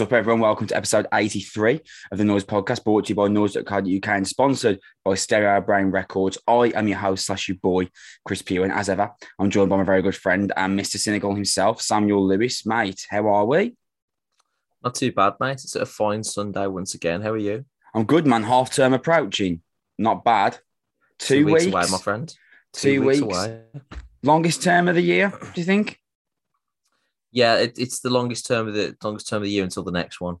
What's up, everyone? Welcome to episode 83 of the Noise Podcast, brought to you by Noise.co.uk and sponsored by Stereo Brain Records. I am your host slash your boy, Chris Pugh, and as ever, I'm joined by my very good friend uh, and Mr. Cynical himself, Samuel Lewis. Mate, how are we? Not too bad, mate. It's a fine Sunday once again. How are you? I'm good, man. Half term approaching. Not bad. Two, Two weeks, weeks, away, my friend. Two, weeks. away. Longest term of the year, do you think? Yeah, it, it's the longest term of the longest term of the year until the next one,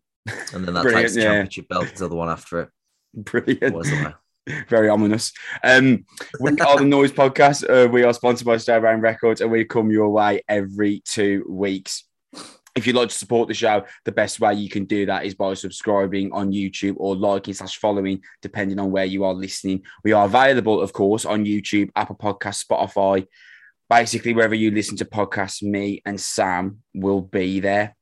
and then that takes the yeah. championship belt until the one after it. Brilliant. Very ominous. Um, we are the Noise Podcast. Uh, we are sponsored by Brain Records, and we come your way every two weeks. If you'd like to support the show, the best way you can do that is by subscribing on YouTube or liking slash following, depending on where you are listening. We are available, of course, on YouTube, Apple Podcasts, Spotify. Basically, wherever you listen to podcasts, me and Sam will be there.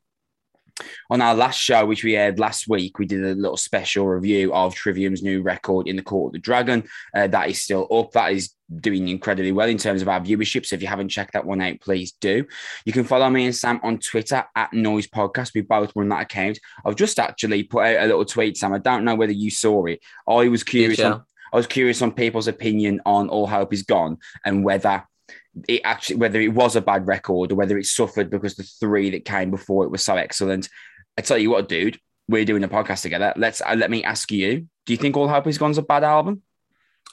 On our last show, which we aired last week, we did a little special review of Trivium's new record in the Court of the Dragon. Uh, that is still up. That is doing incredibly well in terms of our viewership. So if you haven't checked that one out, please do. You can follow me and Sam on Twitter at Noise Podcast. We both run that account. I've just actually put out a little tweet, Sam. I don't know whether you saw it. I was curious. On, I was curious on people's opinion on All Hope Is Gone and whether it actually whether it was a bad record or whether it suffered because the three that came before it was so excellent. I tell you what, dude, we're doing a podcast together. Let's uh, let me ask you: Do you think All Hope Is Gone's a bad album?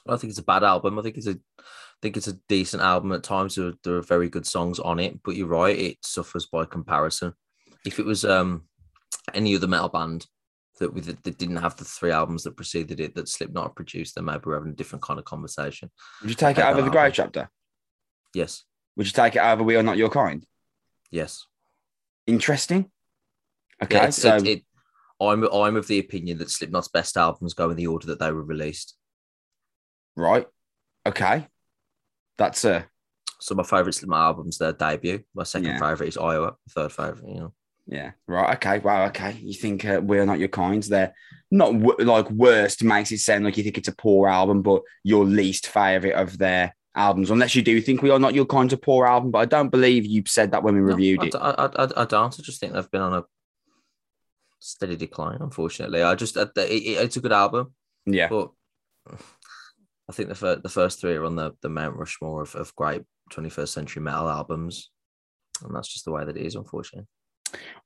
I don't think it's a bad album. I think it's a I think it's a decent album at times. There are, there are very good songs on it, but you're right, it suffers by comparison. If it was um any other metal band that with that didn't have the three albums that preceded it that Slipknot produced, then maybe we're having a different kind of conversation. Would you take it over the Grey. Chapter? Yes, Would you take it over We Are Not Your Kind? yes. Interesting. Okay, Yeah, so it, it, I'm I'm of the opinion that Slipknot's best albums go in the order that they were released. right, okay, that's a So my favorite Slipknot albums, their debut. My second Yeah. favorite is Iowa. Third favorite, you know. yeah, right, okay, wow, okay. You think uh, We Are Not Your Kinds? They're not w- like worst makes it sound like you think it's a poor album, but your least favorite of their albums, unless you do think We Are Not Your kind of poor album. But I don't believe you said that when we No, reviewed I, it. I, don't. I just think they've been on a steady decline. Unfortunately, I just uh, it, it- it's a good album, Yeah, but I think the first the first three are on the the Mount Rushmore of, of great 21st century metal albums, and that's just the way that it is. Unfortunately,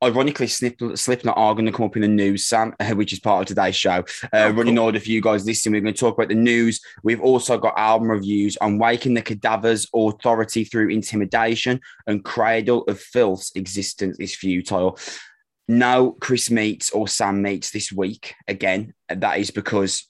ironically, Slip, Slipknot are going to come up in the news, Sam, which is part of today's show. Uh, Oh, running cool. order for you guys listening, we're going to talk about the news. We've also got album reviews on Waking the Cadaver's Authority Through Intimidation and Cradle of Filth's Existence is Futile. No Chris meets or Sam meets this week again. That is because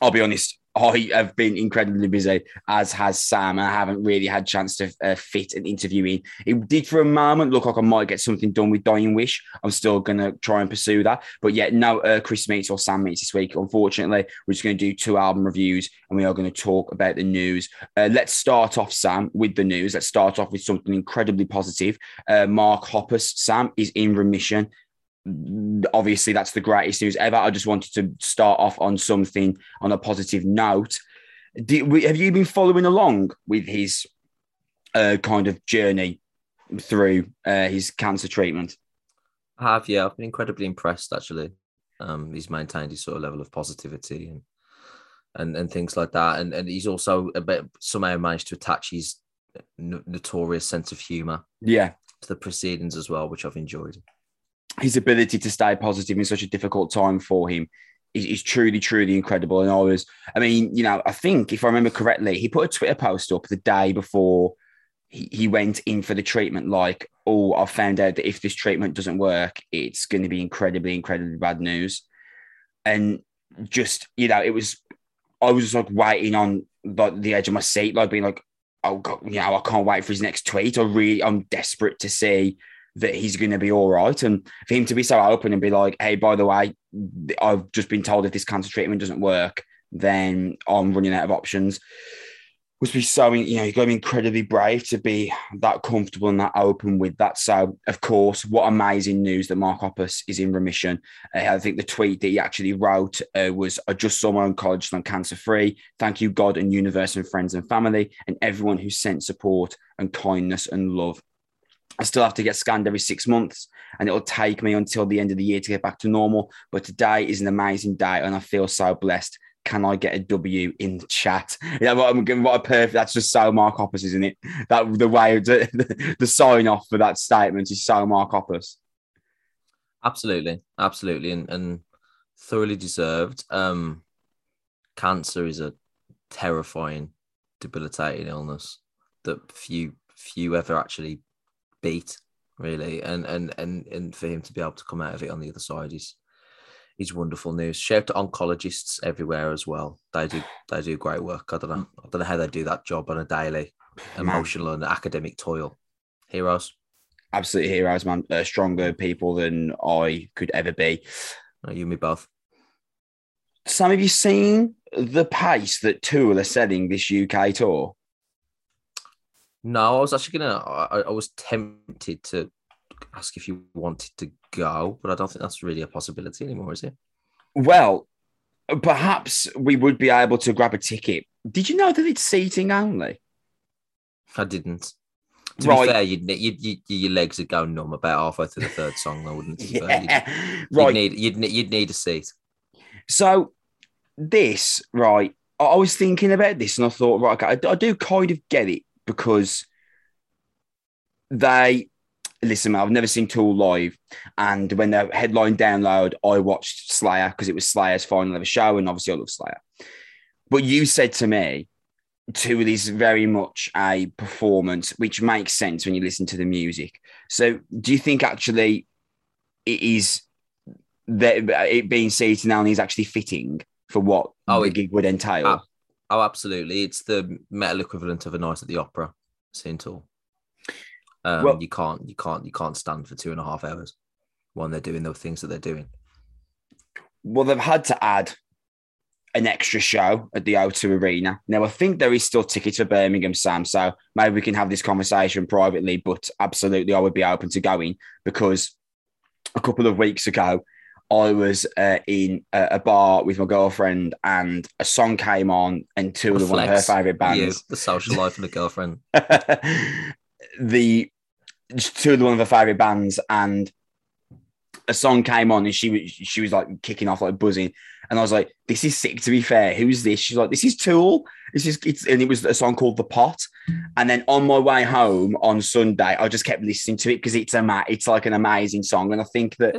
I'll be honest, I have been incredibly busy, as has Sam. I haven't really had chance to uh, fit an interview in. It did for a moment look like I might get something done with Dying Wish. I'm still going to try and pursue that. But yeah, no uh, Chris meets or Sam meets this week. Unfortunately, we're just going to do two album reviews and we are going to talk about the news. Uh, let's start off, Sam, with the news. Let's start off with something incredibly positive. Uh, Mark Hoppus, Sam, is in remission obviously that's the greatest news ever. I just wanted to start off on something on a positive note. Do, have you been following along with his uh, kind of journey through uh, his cancer treatment? I have yeah, I've been incredibly impressed actually. Um, he's maintained his sort of level of positivity and and and things like that, and and he's also a bit somehow managed to attach his notorious sense of humor Yeah, to the proceedings as well, which I've enjoyed. His ability to stay positive in such a difficult time for him is, is truly, truly incredible. And I was, I mean, you know, I think if I remember correctly, he put a Twitter post up the day before he, he went in for the treatment, like, oh, I've found out that if this treatment doesn't work, it's going to be incredibly, incredibly bad news. And just, you know, it was, I was like waiting on the, the edge of my seat, like being like, oh, God, you know, I can't wait for his next tweet. I really, I'm desperate to see that he's going to be all right. And for him to be so open and be like, hey, by the way, I've just been told if this cancer treatment doesn't work, then I'm running out of options. Must be so, you know, you've got to be incredibly brave to be that comfortable and that open with that. So, of course, what amazing news that Mark Hoppus is in remission. Uh, I think the tweet that he actually wrote uh, was, I just saw my oncologist on cancer free. Thank you, God and universe and friends and family and everyone who sent support and kindness and love I still have to get scanned every six months, and it'll take me until the end of the year to get back to normal. But today is an amazing day, and I feel so blessed. Can I get a W in the chat? Yeah, what, what a perfect. That's just so Mark Hoppus, isn't it? That the way the, the sign off for that statement is so Mark Hoppus. Absolutely, absolutely, and, and thoroughly deserved. Um, cancer is a terrifying, debilitating illness that few few ever actually beat, really. And and and and for him to be able to come out of it on the other side is is wonderful news. Shout to oncologists everywhere as well. They do they do great work. I don't know. I don't know how they do that job on a daily, emotional man. and academic toil. Heroes. Absolute heroes, man. Uh, stronger people than I could ever be. Oh, you and me both. Sam, have you seen the pace that Tool are setting this UK tour? No, I was actually gonna. I, I was tempted to ask if you wanted to go, but I don't think that's really a possibility anymore, is it? Well, perhaps we would be able to grab a ticket. Did you know that it's seating only? I didn't. To right. be fair, you'd, you'd, you'd, your legs would go numb about halfway through the third song, though, wouldn't it? yeah. You'd, right. You'd need, you'd, you'd need a seat. So, this, right, I was thinking about this and I thought, right, okay, I do kind of get it because they listen, I've never seen Tool live. And when the headline download, I watched Slayer because it was Slayer's final ever show. And obviously, I love Slayer. But you said to me, Tool is very much a performance, which makes sense when you listen to the music. So, do you think actually it is that it being seated now is actually fitting for what oh, the it, gig would entail? Oh, absolutely. It's the metal equivalent of a night at the opera, St. Um, well, you can't, you can't, you can't stand for two and a half hours when they're doing the things that they're doing. Well, they've had to add an extra show at the O2 Arena. Now, I think there is still tickets for Birmingham, Sam. So maybe we can have this conversation privately, but absolutely, I would be open to going because a couple of weeks ago, I was uh, in a, bar with my girlfriend, and a song came on, and two of one of her favorite bands, you, the social life of the girlfriend, the two of the one of her favorite bands, and a song came on, and she was she was like kicking off, like buzzing, and I was like, "This is sick." To be fair, who's this? She's like, "This is Tool." This is it's, and it was a song called "The Pot." And then on my way home on Sunday, I just kept listening to it because it's a it's like an amazing song, and I think that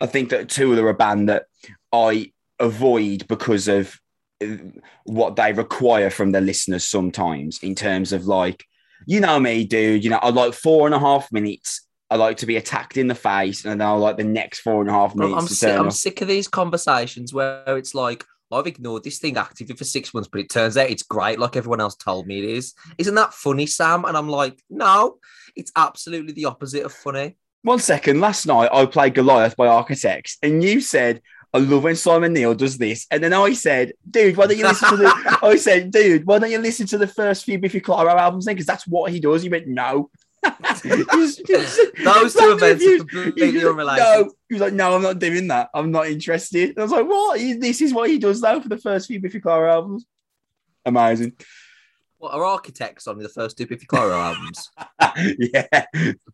I think that Tool are a band that I avoid because of uh, what they require from their listeners sometimes in terms of like, you know me, dude, you know, I like four and a half minutes. I like to be attacked in the face, and then I like the next four and a half minutes. I'm, sick, I'm sick of these conversations where it's like, I've ignored this thing actively for six months, but it turns out it's great, like everyone else told me it is. Isn't that funny, Sam? And I'm like, no, it's absolutely the opposite of funny. One second. Last night I played Goliath by Architects, and you said I love when Simon Neil does this. And then I said, dude, why don't you listen to the I said, dude, why don't you listen to the first few Biffy Clyro albums then? Because that's what he does. He went, no. Those two events are completely unrelated. No, he was like, no, I'm not doing that. I'm not interested. And I was like, what? This is what he does though for the first few Biffy Clyro albums. Amazing. What are architects on the first two Biffy Clyro albums? yeah,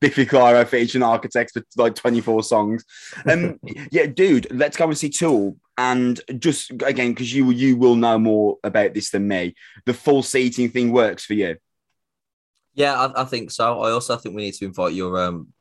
Biffy Clyro featuring architects for like 24 songs. Um, yeah, dude, let's go and see Tool. And just again, because you you will know more about this than me, the full seating thing works for you. Yeah, I, I think so. I also think we need to invite your um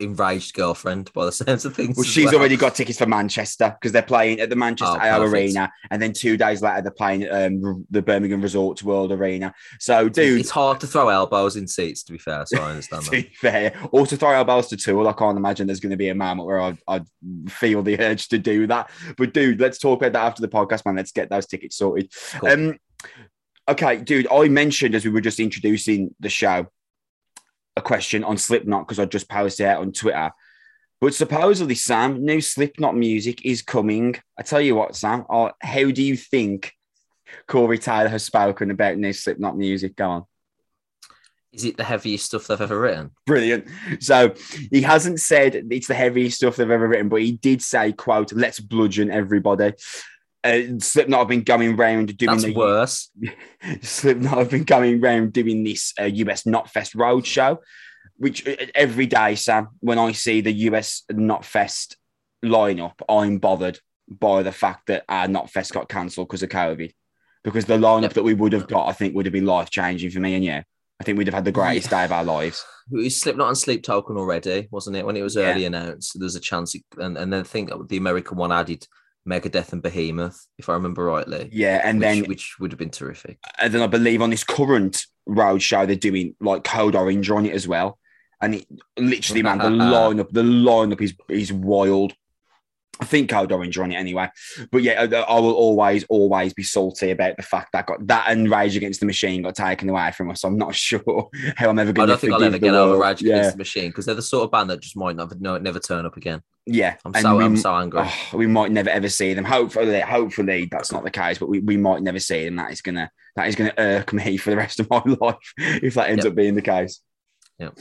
enraged girlfriend by the sounds of things. Well, she's well. already got tickets for Manchester because they're playing at the Manchester oh, Arena, and then two days later they're playing um, the Birmingham Resorts World Arena. So, dude, it's hard to throw elbows in seats. To be fair, so I understand. to be fair, or to throw elbows to Tool, I can't imagine there's going to be a moment where I'd, I'd, feel the urge to do that. But, dude, let's talk about that after the podcast, man. Let's get those tickets sorted. Cool. Um, okay, dude, I mentioned as we were just introducing the show a question on Slipknot because I just posted it on Twitter. But supposedly, Sam, new Slipknot music is coming. I tell you what, Sam, how do you think Corey Taylor has spoken about new Slipknot music? Go on. Is it the heaviest stuff they've ever written? Brilliant. So he hasn't said it's the heaviest stuff they've ever written, but he did say, "quote Let's bludgeon everybody." Uh, Slipknot have been going around doing That's the worse. Slipknot have been going around doing this uh, US Knotfest road show. which uh, every day, Sam, when I see the US Knotfest lineup, I'm bothered by the fact that our Knotfest got cancelled because of COVID. Because the lineup that we would have got, I think, would have been life changing for me and you. I think we'd have had the greatest day of our lives. It was Slipknot and Sleep Token already, wasn't it? When it was Yeah. early announced, there's a chance, it, and and then I think the American one added Megadeth and Behemoth, if I remember rightly. Yeah, and which, then which would have been terrific. and then I believe on this current road show they're doing like Code Orange on it as well. And it literally, man, the lineup, the lineup is is wild. I think Code Orange are on it anyway. But yeah, I, I will always, always be salty about the fact that got that and Rage Against the Machine got taken away from us. I'm not sure how I'm ever going to. I don't think I'll ever get over Rage yeah, Against the Machine because they're the sort of band that just might never, no, never turn up again. yeah. I'm so we- I'm so angry. oh, we might never ever see them. Hopefully, hopefully that's not the case, but we, we might never see them. That is gonna that is gonna irk me for the rest of my life if that ends Yep. up being the case. Yep.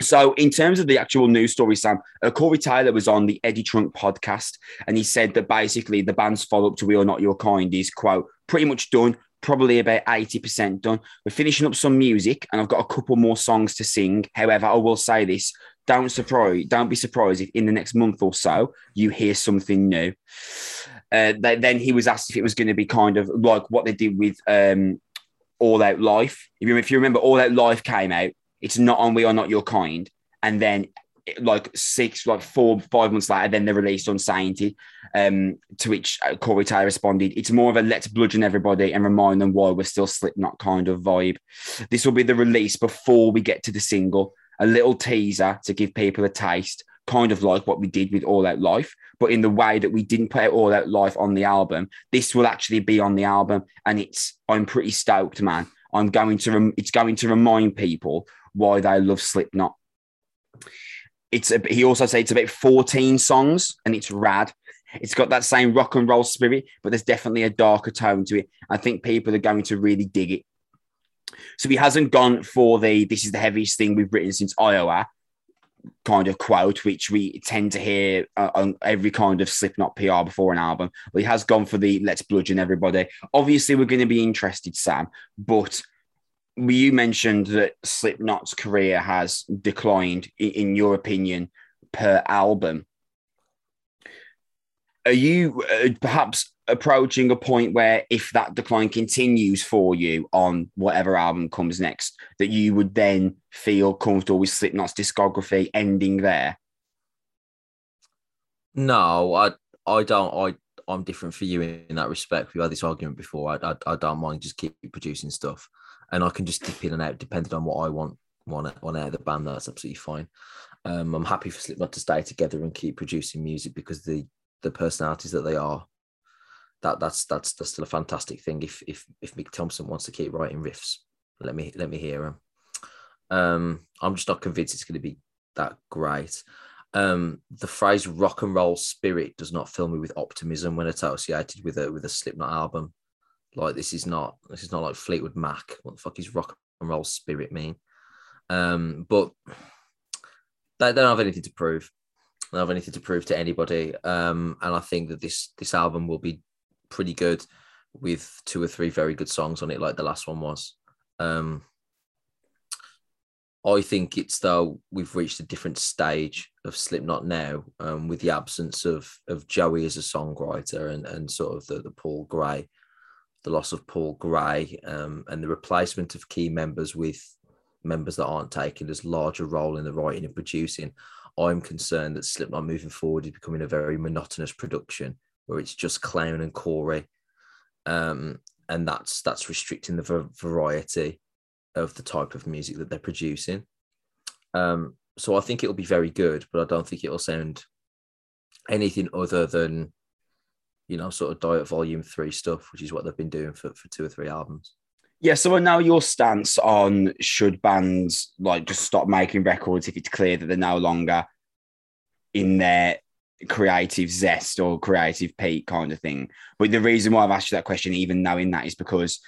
So, in terms of the actual news story, Sam, uh, Corey Taylor was on the Eddie Trunk podcast, and he said that basically the band's follow up to "We Are Not Your Kind" is quote pretty much done, probably about eighty percent done. We're finishing up some music, and I've got a couple more songs to sing. However, I will say this: don't surprise, don't be surprised if in the next month or so you hear something new. Uh, then he was asked if it was going to be kind of like what they did with um, All Out Life. If you, if you remember, All Out Life came out. It's not on We Are Not Your Kind, and then like six, like four, five months later, then they're released Unsainted. Um, to which uh, Corey Taylor responded, "It's more of a let's bludgeon everybody and remind them why we're still Slipknot kind of vibe. This will be the release before we get to the single, a little teaser to give people a taste." Kind of like what we did with All Out Life, but in the way that we didn't put out All Out Life on the album, this will actually be on the album, and it's I'm pretty stoked, man. I'm going to rem- it's going to remind people why they love Slipknot. It's a, he also said it's about 14 songs, and it's rad. It's got that same rock and roll spirit, but there's definitely a darker tone to it. I think people are going to really dig it. So he hasn't gone for the this is the heaviest thing we've written since Iowa kind of quote, which we tend to hear uh, on every kind of Slipknot PR before an album. But he has gone for the let's bludgeon everybody. Obviously, we're going to be interested, Sam, but you mentioned that Slipknot's career has declined, in your opinion, per album. Are you uh, perhaps approaching a point where, if that decline continues for you on whatever album comes next, that you would then feel comfortable with Slipknot's discography ending there? No, I I don't. I I'm different for you in, that respect. We've had this argument before. I, I I don't mind just keep producing stuff, and I can just dip in and out depending on what I want want want out of the band. That's absolutely fine. Um, I'm happy for Slipknot to stay together and keep producing music because the the personalities that they are. That that's that's that's still a fantastic thing. If if if Mick Thompson wants to keep writing riffs, let me let me hear him. Um, I'm just not convinced it's going to be that great um, the phrase rock and roll spirit does not fill me with optimism when associated with a with a Slipknot album. Like this is not this is not like Fleetwood Mac. What the fuck is rock and roll spirit mean? Um, but they, don't have anything to prove. They don't have anything to prove to anybody. Um, and I think that this this album will be pretty good with two or three very good songs on it, like the last one was. Um, I think it's though we've reached a different stage of Slipknot now, um, with the absence of of Joey as a songwriter and and sort of the the Paul Gray, the loss of Paul Gray, um, and the replacement of key members with members that aren't taking as large a role in the writing and producing. I'm concerned that Slipknot moving forward is becoming a very monotonous production where it's just Clown and Corey, um, and that's that's restricting the va- variety of the type of music that they're producing. Um, so I think it'll be very good, but I don't think it'll sound anything other than, you know, sort of Diet Volume 3 stuff, which is what they've been doing for, for two or three albums. Yeah, so now your stance on should bands like just stop making records if it's clear that they're no longer in their creative zest or creative peak kind of thing. But the reason why I've asked you that question, even knowing that, is because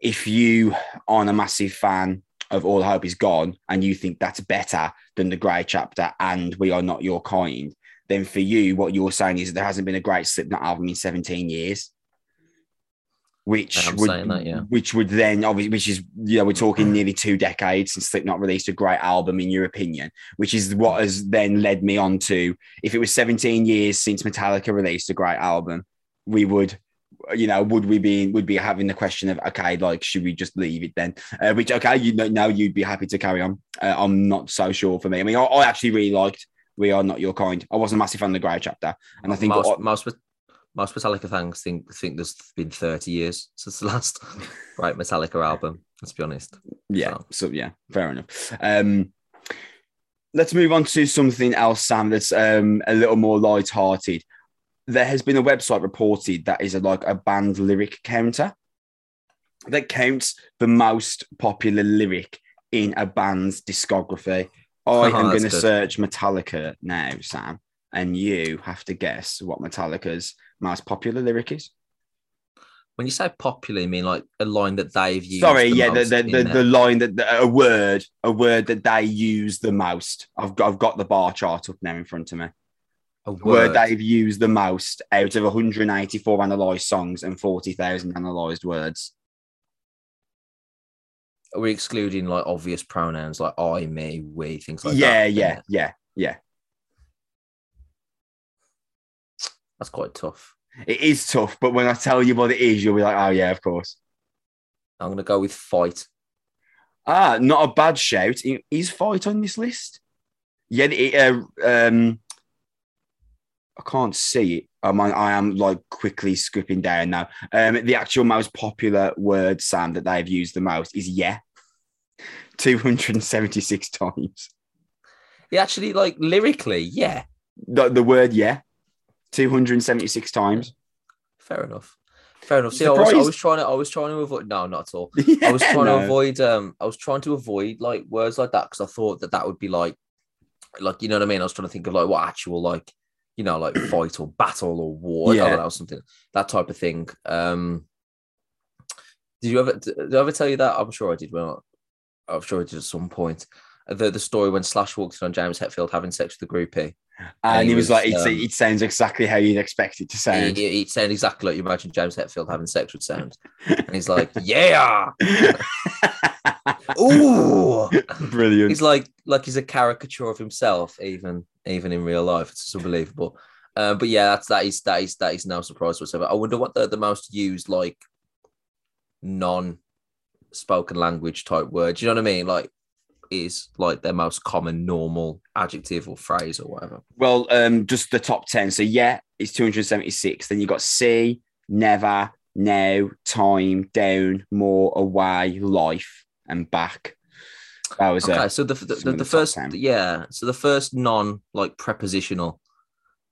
if you aren't a massive fan of All Hope Is Gone and you think that's better than the Grey Chapter and We Are Not Your Kind, then for you, what you're saying is there hasn't been a great Slipknot album in 17 years. which I'm would that, yeah. which would then obviously which is you know we're talking nearly two decades since Slipknot released a great album in your opinion, which is what has then led me on to if it was 17 years since Metallica released a great album, we would you know would we be would be having the question of okay like should we just leave it then uh, which okay you know now you'd be happy to carry on uh, i'm not so sure for me i mean I, I actually really liked we are not your kind i wasn't a massive fan of the grey chapter and i think most, what- most most Metallica fans think think there's been 30 years since the last right Metallica album. Let's be honest. Yeah. So- So yeah, fair enough. Um, let's move on to something else, Sam. That's um, a little more light-hearted. There has been a website reported that is a, like a band lyric counter that counts the most popular lyric in a band's discography. I Oh, am going to search Metallica now, Sam, and you have to guess what Metallica's most popular lyric is. When you say popular, you mean like a line that they've used. Sorry, the yeah, the the, the, the line that the, a word, a word that they use the most. I've got, I've got the bar chart up now in front of me. a Word word. they've used the most out of 184 analysed songs and 40,000 analysed words. Are we excluding like obvious pronouns like I, me, we, things like yeah, that? yeah, yeah, yeah. Yeah. That's quite tough. It is tough, but when I tell you what it is, you'll be like, oh yeah, of course. I'm gonna go with fight. Ah, not a bad shout. Is fight on this list? Yeah, it, uh, um, I can't see it. I'm on, I am like quickly scripping down now. Um, the actual most popular word, Sam, that they've used the most is yeah, 276 times. Yeah, actually, like lyrically, yeah, The, the word yeah, 276 times. fair enough. Fair enough. See, I was, I was trying to, I was trying to avoid. No, not at all. Yeah, I was trying no. to avoid. Um, I was trying to avoid like words like that because I thought that that would be like, like you know what I mean. I was trying to think of like what actual like, you know, like fight or battle or war. Yeah. I Yeah. don't know, something that type of thing. Um, did you ever? Did I ever tell you that? I'm sure I did. Well, I'm sure I did at some point. The the story when Slash walked in on James Hetfield having sex with the groupie. And he was, like, um, it sounds exactly how you'd expect it to It, sound. it, it sounded exactly like you imagine James Hetfield having sex would sound. And he's like, yeah. Ooh. Brilliant. he's like like he's a caricature of himself even even in real life it's unbelievable uh, but yeah that's that is that is that is no surprise whatsoever i wonder what the, the most used like non spoken language type word do you know what i mean like is like their most common normal adjective or phrase or whatever Well, um, just the top 10. So, yeah, it's 276. Then you got see, never, now, time, down, more, away, life, and back. That was okay uh, so the the, the, the first 10. yeah so the first non like prepositional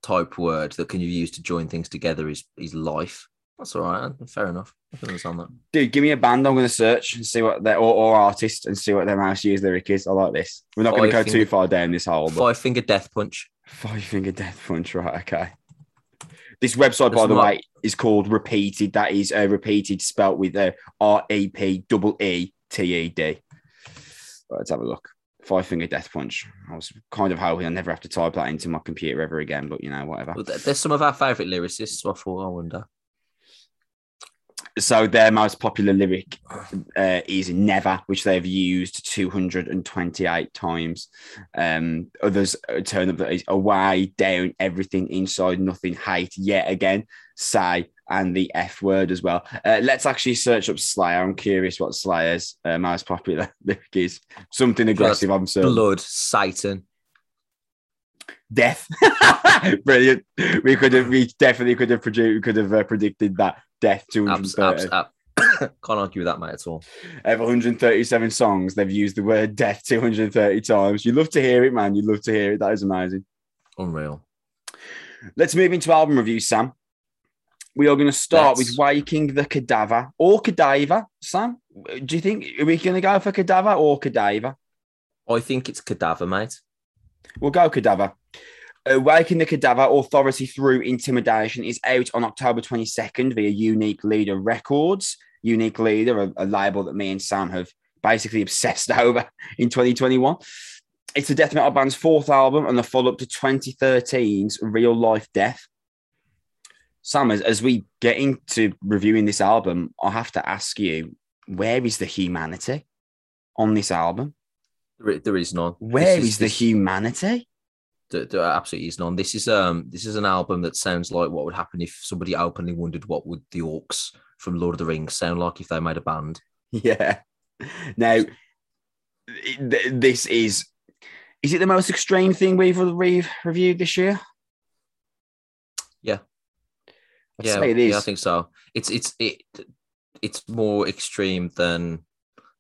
type word that can you use to join things together is is life that's all right fair enough i can understand that dude. Give me a band. I'm going to search and see what their or, or artist and see what their most used lyric is. I like this. We're not going to go finger- too far down this hole. But Five finger death punch. five finger death punch. Right. Okay. This website, by the not- way, is called Repeated. That is uh, repeated, spelt with uh, R E P double E T E D. Let's have a look. Five finger death punch. I was kind of hoping I never have to type that into my computer ever again, but you know, whatever. Well, there- There's some of our favourite lyricists. So I thought, I wonder. So their most popular lyric uh, is "Never," which they've used 228 times. Um, others uh, turn up that is away, down, everything, inside, nothing, hate, yet again, say, and the F word as well. Uh, let's actually search up Slayer. I'm curious what Slayer's uh, most popular lyric is. Something aggressive, I'm certain. Blood, Satan. Death. Brilliant. We could have, we definitely could have produced, we could have uh, predicted that. Death Abs, 230. abs, ab- Can't argue with that, mate, at all. Of 137 songs, they've used the word death 230 times. You love to hear it, man. You love to hear it. That is amazing. Unreal. Let's move into album reviews, Sam. We are going to start with Waking the Cadaver or Cadaver. Sam, do you think are we going to go for Cadaver or Cadaver? I think it's cadaver, mate. We'll go Cadaver. Uh, Awaken the Cadaver Authority Through Intimidation is out on October 22nd via Unique Leader Records. Unique Leader, a, a label that me and Sam have basically obsessed over in 2021. It's the death metal band's fourth album and the follow up to 2013's Real Life Death. Sam, as, as we get into reviewing this album, I have to ask you, where is the humanity on this album? There, there is none. Where This is, the this- humanity? There, there absolutely is none. This is um this is an album that sounds like what would happen if somebody openly wondered what would the orcs from Lord of the Rings sound like if they made a band. Yeah. Now, th- this is. Is it the most extreme thing we've, we've reviewed this year? Yeah. I'd yeah, it is. yeah, I think so. It's it's it it's more extreme than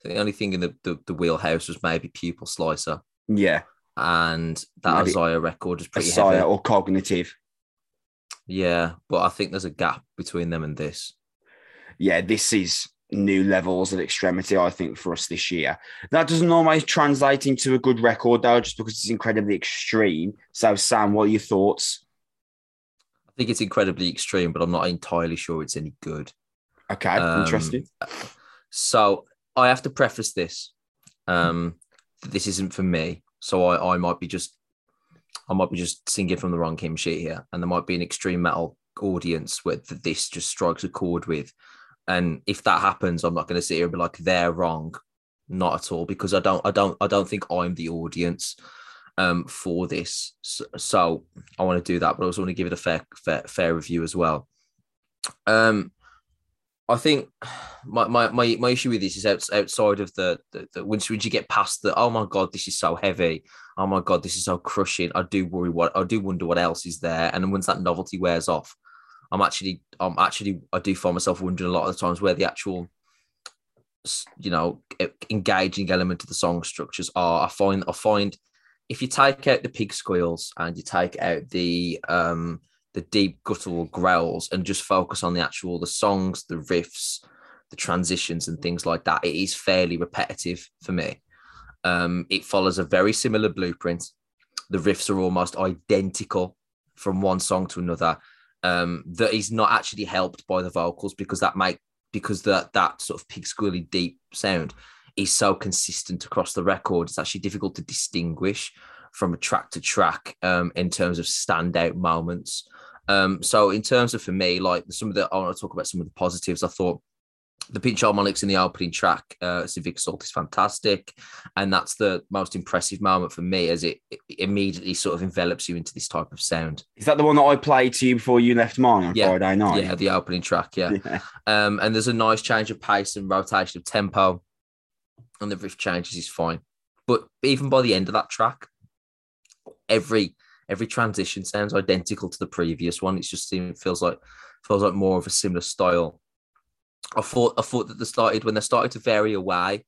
the only thing in the, the, the wheelhouse was maybe Pupil Slicer, yeah. and that Maybe Isaiah record is pretty Messiah heavy. or cognitive. Yeah, but I think there's a gap between them and this. yeah, this is new levels of extremity, I think, for us this year. That doesn't always translate into a good record, though, just because it's incredibly extreme. So, Sam, what are your thoughts? I think it's incredibly extreme, but I'm not entirely sure it's any good. Okay, Um, interesting. So I have to preface this. Um, that this isn't for me. So I, I might be just I might be just singing from the wrong hymn sheet here. And there might be an extreme metal audience where th- this just strikes a chord with. And if that happens, I'm not gonna sit here and be like, they're wrong. Not at all, because I don't I don't I don't think I'm the audience um for this. So, I want to do that, but I also want to give it a fair fair fair review as well. Um I think my, my, my, my issue with this is outs- outside of the, the, the once, once you get past the oh my god this is so heavy oh my god this is so crushing I do worry what I do wonder what else is there and once that novelty wears off I'm actually I'm actually I do find myself wondering a lot of the times where the actual you know engaging element of the song structures are I find I find if you take out the pig squeals and you take out the um the deep guttural growls and just focus on the actual the songs the riffs the transitions and things like that it is fairly repetitive for me. Um it follows a very similar blueprint. The riffs are almost identical from one song to another um that is not actually helped by the vocals because that might because that that sort of pig squealy deep sound is so consistent across the record it's actually difficult to distinguish from a track to track um, in terms of standout moments. Um, so in terms of for me, like some of the I want to talk about some of the positives. I thought the pinch harmonics in the opening track, uh, Civic Assault is fantastic, and that's the most impressive moment for me as it, it immediately sort of envelops you into this type of sound. Is that the one that I played to you before you left mine on Yeah, Friday night? Yeah, the opening track, yeah. Yeah. Um, and there's a nice change of pace and rotation of tempo, and the riff changes is fine. But even by the end of that track, every every transition sounds identical to the previous one. It's just it feels like feels like more of a similar style. I thought I thought that they started when they started to vary away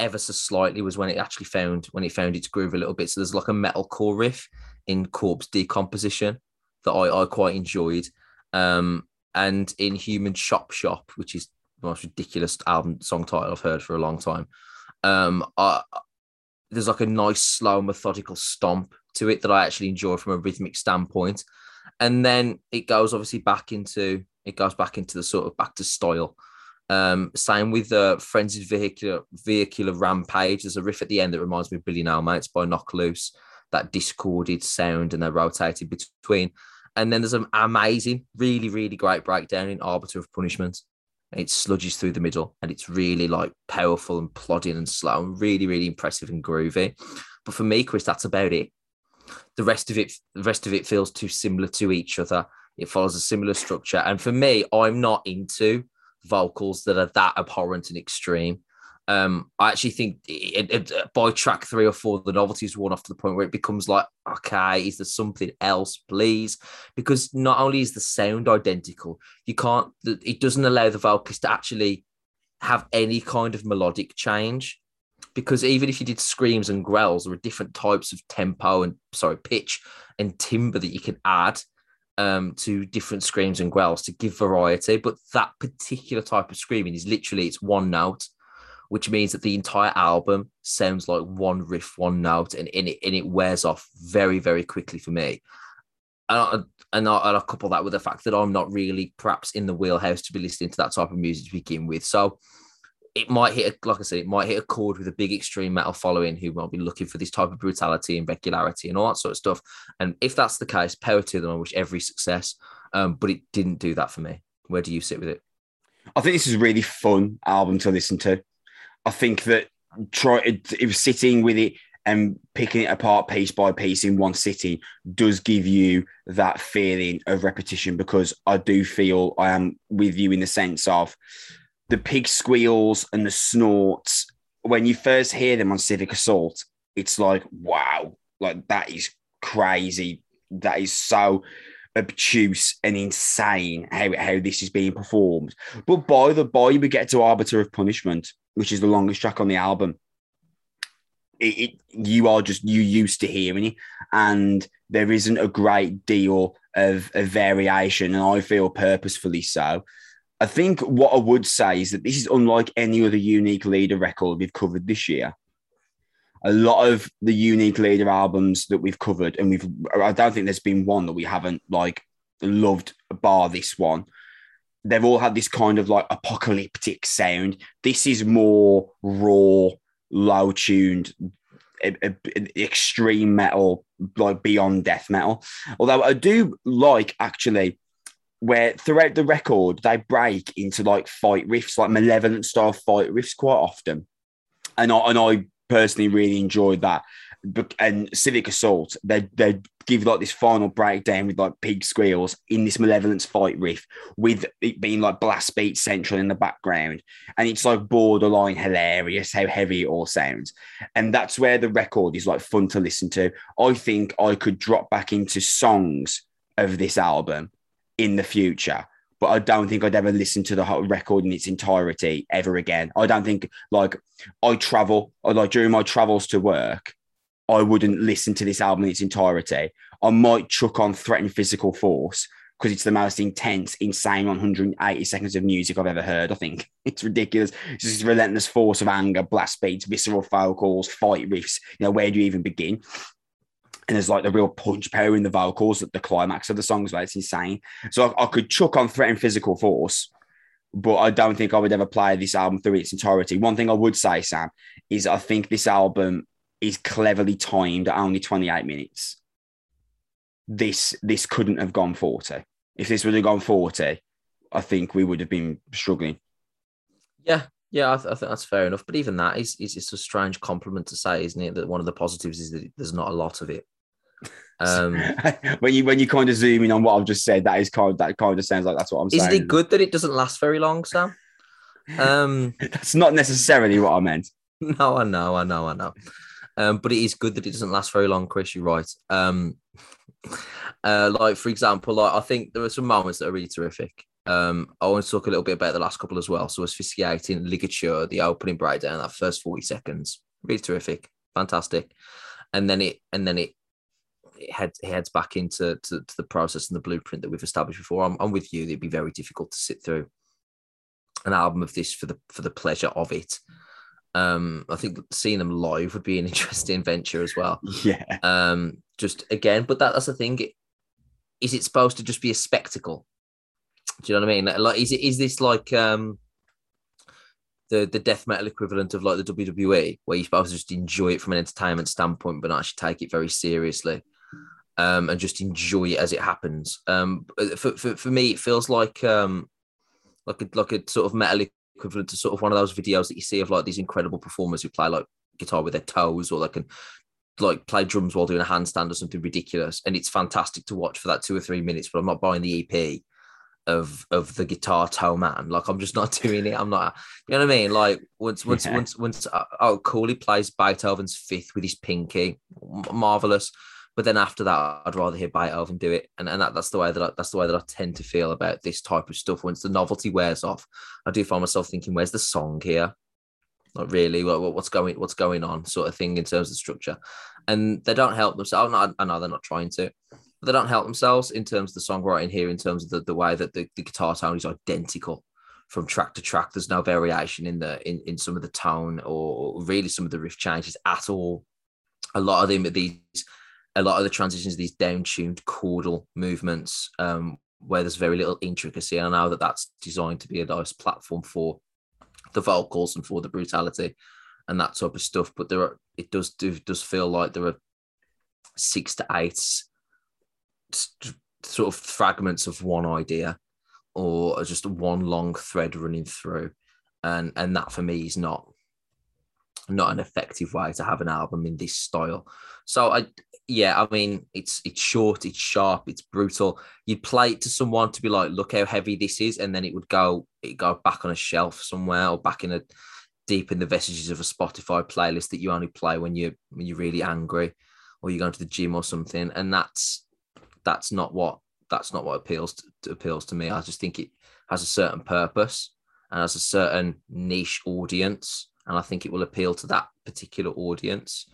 ever so slightly was when it actually found when it found its groove a little bit. So there's like a metal core riff in Corpse Decomposition that I, I quite enjoyed. Um, and in Human Shop Shop, which is the most ridiculous album song title I've heard for a long time. Um, there's like a nice slow methodical stomp to it that I actually enjoy from a rhythmic standpoint. And then it goes obviously back into it goes back into the sort of back to style. Um, same with the uh, Frenzied Vehicular Vehicular Rampage. There's a riff at the end that reminds me of Billy No Mates by Knocked Loose, that discorded sound and they're rotated between. And then there's an amazing, really, really great breakdown in Arbiter of Punishment. It sludges through the middle and it's really like powerful and plodding and slow and really, really impressive and groovy. But for me, Chris, that's about it. The rest of it, the rest of it feels too similar to each other. It follows a similar structure. And for me, I'm not into vocals that are that abhorrent and extreme. Um, I actually think it, it, it, by track three or four, the novelty's worn off to the point where it becomes like, okay, is there something else, please? Because not only is the sound identical, you can't, it doesn't allow the vocalist to actually have any kind of melodic change. Because even if you did screams and growls, there are different types of tempo and sorry, pitch and timbre that you can add um, to different screams and growls to give variety. But that particular type of screaming is literally it's one note, which means that the entire album sounds like one riff, one note, and, and, it, and it wears off very, very quickly for me. And I, and, I, and I couple that with the fact that I'm not really perhaps in the wheelhouse to be listening to that type of music to begin with. So it might hit, a, like I said, it might hit a chord with a big extreme metal following who might be looking for this type of brutality and regularity and all that sort of stuff. And if that's the case, power to them. I wish every success. Um, but it didn't do that for me. Where do you sit with it? I think this is a really fun album to listen to. I think that try it was sitting with it and picking it apart piece by piece in one sitting does give you that feeling of repetition because I do feel I am with you in the sense of the pig squeals and the snorts. When you first hear them on Civic Assault, it's like, wow, like that is crazy. That is so obtuse and insane how, how this is being performed. But by the by, we get to Arbiter of Punishment, which is the longest track on the album. It, it, you are just you used to hearing it, and there isn't a great deal of, of variation, and I feel purposefully so. I think what I would say is that this is unlike any other unique leader record we've covered this year a lot of the unique leader albums that we've covered, and we've I don't think there's been one that we haven't like loved bar this one. They've all had this kind of like apocalyptic sound. This is more raw, low tuned, extreme metal, like beyond death metal. Although I do like actually where throughout the record they break into like fight riffs, like malevolent style fight riffs quite often. And I and I personally really enjoyed that. And Civic Assault, they they give like this final breakdown with like pig squeals in this malevolence fight riff, with it being like blast beat central in the background, and it's like borderline hilarious how heavy it all sounds, and that's where the record is like fun to listen to. I think I could drop back into songs of this album in the future but I don't think I'd ever listen to the whole record in its entirety ever again. I don't think like I travel or like during my travels to work, I wouldn't listen to this album in its entirety. I might chuck on Threaten Physical Force because it's the most intense, insane 180 seconds of music I've ever heard. I think it's ridiculous. It's this relentless force of anger, blast beats, visceral vocals, fight riffs. You know, where do you even begin? and there's like the real punch power in the vocals at the climax of the songs, like it's insane. So I, I could chuck on Threaten Physical Force, but I don't think I would ever play this album through its entirety. One thing I would say, Sam, is I think this album is cleverly timed at only 28 minutes. This this couldn't have gone 40. If this would have gone 40, I think we would have been struggling. Yeah, yeah, I, th- I, think that's fair enough. But even that is, is it's a strange compliment to say, isn't it? That one of the positives is that there's not a lot of it. Um, when you when you kind of zoom in on what I've just said, that is kind of, that kind of sounds like that's what I'm saying. Isn't it good that it doesn't last very long, Sam? Um, that's not necessarily what I meant. No, I know, I know, I know. Um, but it is good that it doesn't last very long, Chris. You're right. Um, uh, like for example, like I think there are some moments that are really terrific. Um, I want to talk a little bit about the last couple as well. So asphyxiating ligature, the opening breakdown, that first 40 seconds, really terrific, fantastic. And then it and then it it heads, it heads back into to, to, the process and the blueprint that we've established before. I'm, I'm with you. It'd be very difficult to sit through an album of this for the for the pleasure of it. Um, I think seeing them live would be an interesting venture as well. Yeah. Um, just again, but that, that's the thing. Is it supposed to just be a spectacle? Do you know what I mean? Like, is it is this like um the the death metal equivalent of like the WWE, where you're supposed to just enjoy it from an entertainment standpoint, but not actually take it very seriously? um, and just enjoy it as it happens. Um, for, for, for me, it feels like um, like a, like a sort of metal equivalent to sort of one of those videos that you see of like these incredible performers who play like guitar with their toes or they can like play drums while doing a handstand or something ridiculous. And it's fantastic to watch for that two or three minutes, but I'm not buying the EP of of the guitar toe man. Like I'm just not doing it. I'm not. You know what I mean? Like once once yeah. once once uh, oh cool, he plays Beethoven's Fifth with his pinky, marvelous. But then after that, I'd rather hear Beethoven do it, and, and that, that's the way that I, that's the way that I tend to feel about this type of stuff. Once the novelty wears off, I do find myself thinking, "Where's the song here?" Not really. What, what's going What's going on? Sort of thing in terms of structure, and they don't help themselves. Oh, I know they're not trying to, but they don't help themselves in terms of the songwriting here. In terms of the, the way that the, the guitar tone is identical from track to track. There's no variation in the in, in some of the tone or really some of the riff changes at all. A lot of them these a lot of the transitions, these down-tuned chordal movements, um, where there's very little intricacy. And I know that that's designed to be a nice platform for the vocals and for the brutality and that type of stuff. But there are, it does do does feel like there are six to eight sort of fragments of one idea or just one long thread running through. And and that for me is not not an effective way to have an album in this style. So I yeah, I mean it's it's short, it's sharp, it's brutal. You'd play it to someone to be like, look how heavy this is, and then it would go it go back on a shelf somewhere or back in a deep in the vestiges of a Spotify playlist that you only play when you when you're really angry or you're going to the gym or something. And that's that's not what that's not what appeals to, appeals to me. I just think it has a certain purpose and has a certain niche audience, and I think it will appeal to that particular audience.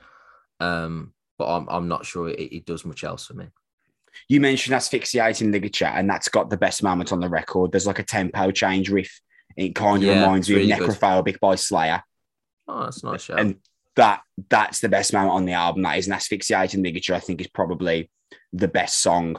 Um, but I'm I'm not sure it, it does much else for me. You mentioned asphyxiating ligature, and that's got the best moment on the record. There's like a tempo change riff. It kind of Yeah, reminds me really of good. Necrophobic by Slayer. Oh, that's nice and that that's the best moment on the album. That is an asphyxiating ligature. I think is probably the best song.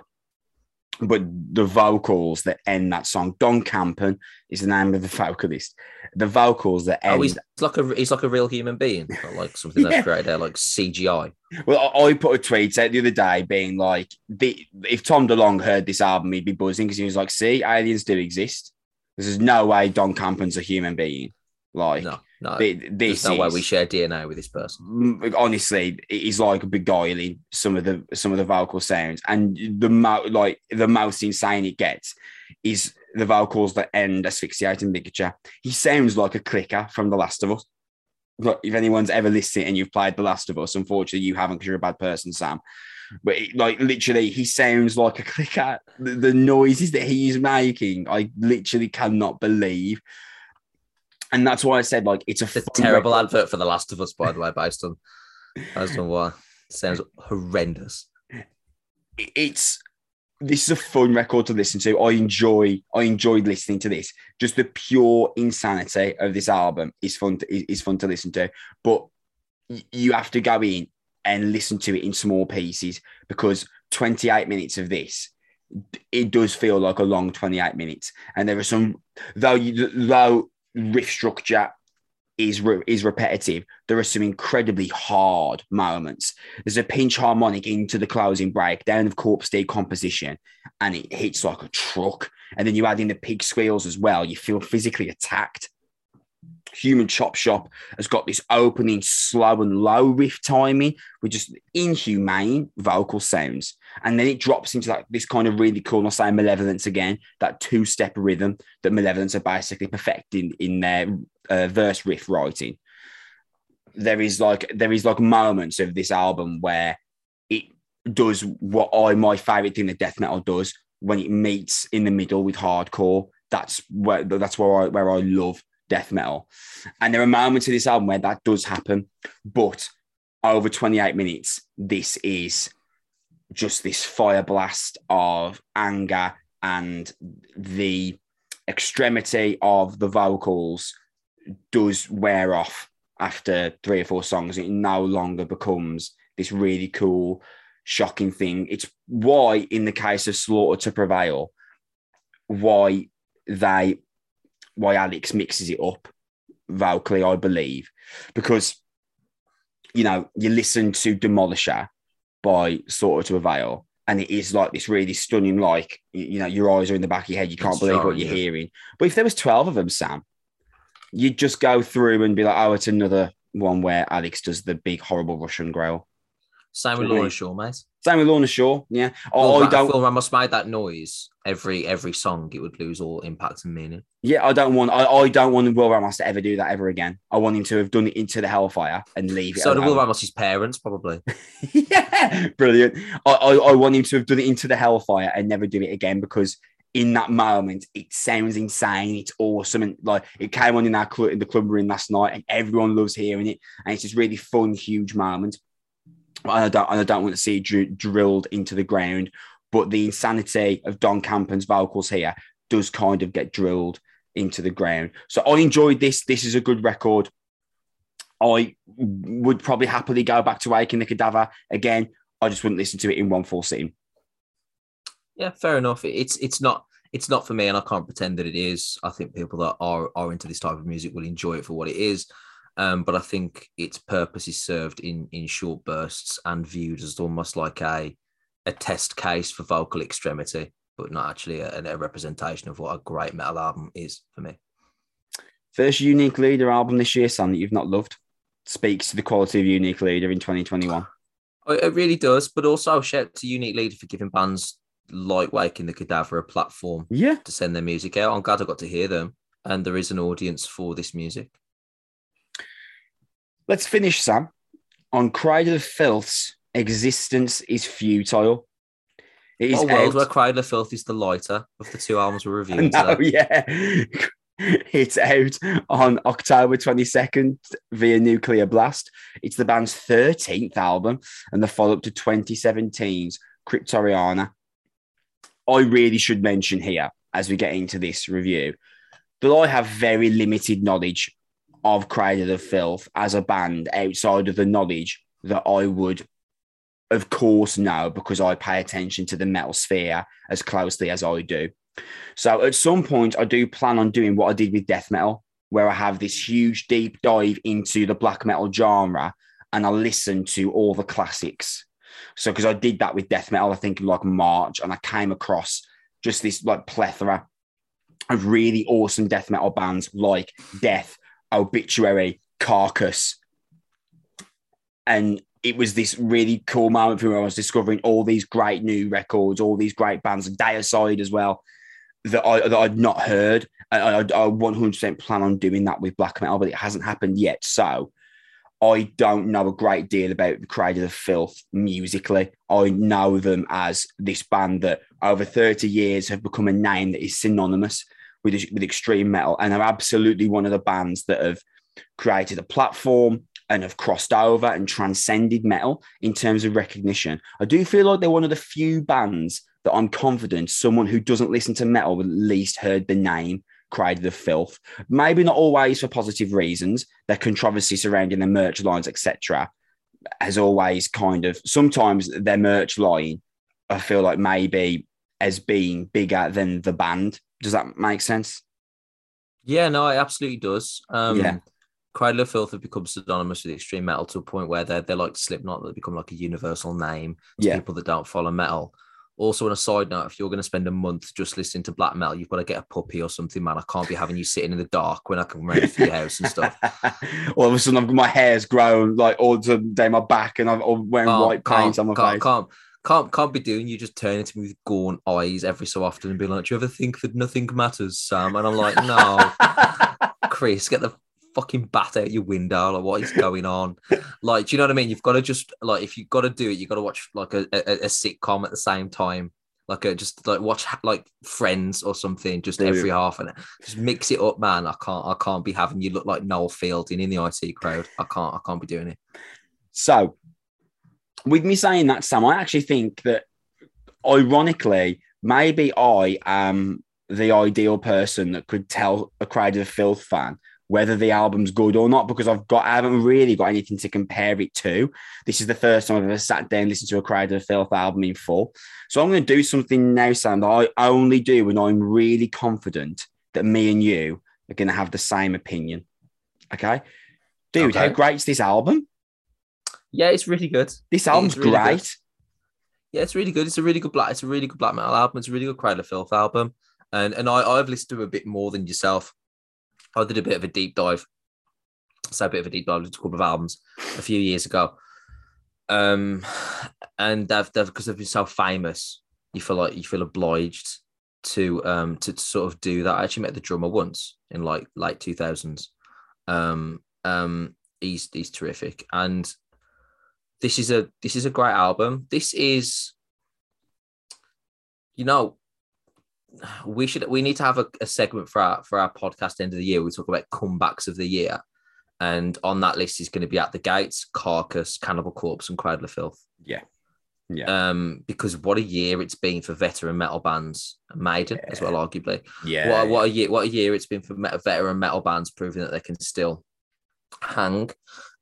But the vocals that end that song, Don Campan is the name of the vocalist. The vocals that end. oh, he's like a he's like a real human being, like something that's created there, like CGI. well, I, I put a tweet out the other day being like, the, if Tom DeLonge heard this album, he'd be buzzing because he was like, "See, aliens do exist. There's no way Don Campan's a human being. Like, No, no, thi- there's this no way is- we share DNA with this person. Mm, honestly, it is like beguiling some of the some of the vocal sounds, and the like the most insane it gets is the vocals that end asphyxiating ligature. He sounds like a clicker from The Last of Us. Look, if anyone's ever listened and you've played The Last of Us, unfortunately you haven't because you're a bad person, Sam. But it, like literally, he sounds like a clicker. The, the noises that he's making, I literally cannot believe. And that's why I said like it's a The fun terrible record. advert for The Last of Us, by the way, based on based on what sounds horrendous. it's this is a fun record to listen to. I enjoy I enjoyed listening to this. Just the pure insanity of this album is fun to, is, is fun to listen to. But you have to go in and listen to it in small pieces because 28 minutes of this it does feel like a long 28 minutes and there are some though you though riff structure is re- is repetitive. There are some incredibly hard moments. There's a pinch harmonic into the closing breakdown of corpse decomposition and it hits like a truck. And then you add in the pig squeals as well. You feel physically attacked human chop shop has got this opening slow and low riff timing with just inhumane vocal sounds and then it drops into like this kind of really cool i'll say malevolence again that two-step rhythm that malevolence are basically perfecting in their uh, verse riff writing there is like there is like moments of this album where it does what I my favorite thing that death metal does when it meets in the middle with hardcore. That's where that's where I where I love death metal, and there are moments of this album where that does happen, but over 28 minutes, this is just this fire blast of anger and the extremity of the vocals does wear off after three or four songs. It no longer becomes this really cool, shocking thing. It's why, in the case of Slaughter to Prevail, why they why Alex mixes it up vocally, I believe, because you know you listen to Demolisher by Slaughter to Prevail, And it is like this really stunning, like you know, your eyes are in the back of your head. You can't It's believe what you're yeah. hearing. But if there was twelve of them, Sam, you'd just go through and be like, oh, it's another one where Alex does the big horrible Russian growl. Same with. Lorna Shore, mate. Same with Lorna Shore, yeah. Phil, Oh, I don't, Phil Ramos made that noise every every song. It would lose all impact and meaning. yeah, I don't want, I, I don't want Will Ramos to ever do that ever again. I want him to have done it into the hellfire and leave it. So do Will alone. Ramos' parents probably. yeah, brilliant. I, I, I want him to have done it into the hellfire and never do it again because in that moment it sounds insane. It's awesome, and like it came on in our club in the club room last night, and everyone loves hearing it, and it's this really fun, huge moment. I don't, I don't want to see dr- drilled into the ground, but the insanity of Don Campan's vocals here does kind of get drilled into the ground. So I enjoyed this. This is a good record. I would probably happily go back to Waking the Cadaver again. I just wouldn't listen to it in one full sitting. Yeah, fair enough. It's it's not it's not for me, and I can't pretend that it is. I think people that are are into this type of music will enjoy it for what it is. Um, but I think its purpose is served in in short bursts and viewed as almost like a a test case for vocal extremity, but not actually a, a representation of what a great metal album is for me. First unique leader album this year, Sam, that you've not loved. Speaks to the quality of unique leader in 2021. It really does, but also shout to Unique Leader for giving bands like Waking the Cadaver a platform Yeah. to send their music out. I'm glad I got to hear them, and there is an audience for this music. Let's finish, Sam, on Cradle of Filth's existence is futile. It is a world out- where of Filth is the lighter of the two albums we're reviewing today. yeah. It's out on October 22nd via Nuclear Blast. It's the band's 13th album and the follow up to 2017's Cryptoriana. I really should mention here, as we get into this review, that I have very limited knowledge of Cradle of Filth as a band outside of the knowledge that I would, of course, know because I pay attention to the metal sphere as closely as I do. So at some point, I do plan on doing what I did with death metal, where I have this huge deep dive into the black metal genre and I listen to all the classics. So because I did that with death metal, I think in like March, and I came across just this like plethora of really awesome death metal bands like Death, Obituary, Carcass, and it was this really cool moment for me I was discovering all these great new records, all these great bands, and Deicide as well, that I that I'd not heard. And I, I 100% plan on doing that with black metal, but it hasn't happened yet. So I don't know a great deal about the Cradle of Filth musically. I know them as this band that over 30 years have become a name that is synonymous with, with extreme metal and are absolutely one of the bands that have created a platform and have crossed over and transcended metal in terms of recognition. I do feel like they're one of the few bands that I'm confident someone who doesn't listen to metal at least heard the name Cradle of Filth. Maybe not always for positive reasons. Their controversy surrounding their merch lines, etc., has always kind of sometimes their merch line. I feel like maybe as being bigger than the band. Does that make sense? Yeah, no, it absolutely does. Um, Yeah. Cradle of Filth have become synonymous with extreme metal to a point where they're they're like Slipknot, they become like a universal name to Yeah. people that don't follow metal. Also, on a side note, if you're going to spend a month just listening to black metal, you've got to get a puppy or something, man. I can't be having you sitting in the dark when I can run through your house and stuff. all of a sudden, I've got my hair's grown like all the down my back, and I'm I'm wearing Can't- white paint on my can't, face. Can't, can't, can't be doing you just turning to me with gaunt eyes every so often and be like, Do you ever think that nothing matters, Sam? And I'm like, No, Chris, get the fucking bat out your window. Like, what is going on? Like, do you know what I mean? You've got to just like if you've got to do it, you've got to watch like a, a, a sitcom at the same time. Like a just like watch like Friends or something, just Brilliant. every half and just mix it up, man. I can't, I can't be having you look like Noel Fielding in the IT crowd. I can't, I can't be doing it. So, with me saying that, Sam, I actually think that ironically, maybe I am the ideal person that could tell a Cradle of Filth fan whether the album's good or not because I've got I haven't really got anything to compare it to. This is the first time I've ever sat down and listened to a Cradle of Filth album in full. So I'm going to do something now, Sam, that I only do when I'm really confident that me and you are going to have the same opinion. Okay, dude, how Okay. great's this album? Yeah, it's really good. This album's really good. great. Yeah, it's really good. It's a really good black. It's a really good black metal album. It's a really good Cradle of Filth album. And and I I've listened to a bit more than yourself. I did a bit of a deep dive. So a bit of a deep dive into a couple of albums a few years ago. Um, and they've, they've because they've been so famous, you feel like you feel obliged to um to, to sort of do that. I actually met the drummer once in like late two thousands. Um, um, he's he's terrific, and this is a this is a great album. This is, you know, we should we need to have a, a segment for our for our podcast end of the year. We talk about comebacks of the year, and on that list is going to be at the gates, Carcass, Cannibal Corpse, and Cradle of Filth. Yeah. Yeah. Um, because what a year it's been for veteran metal bands, Maiden as well, arguably. Yeah. What, a- what a year! What a year it's been for veteran metal bands, proving that they can still hang.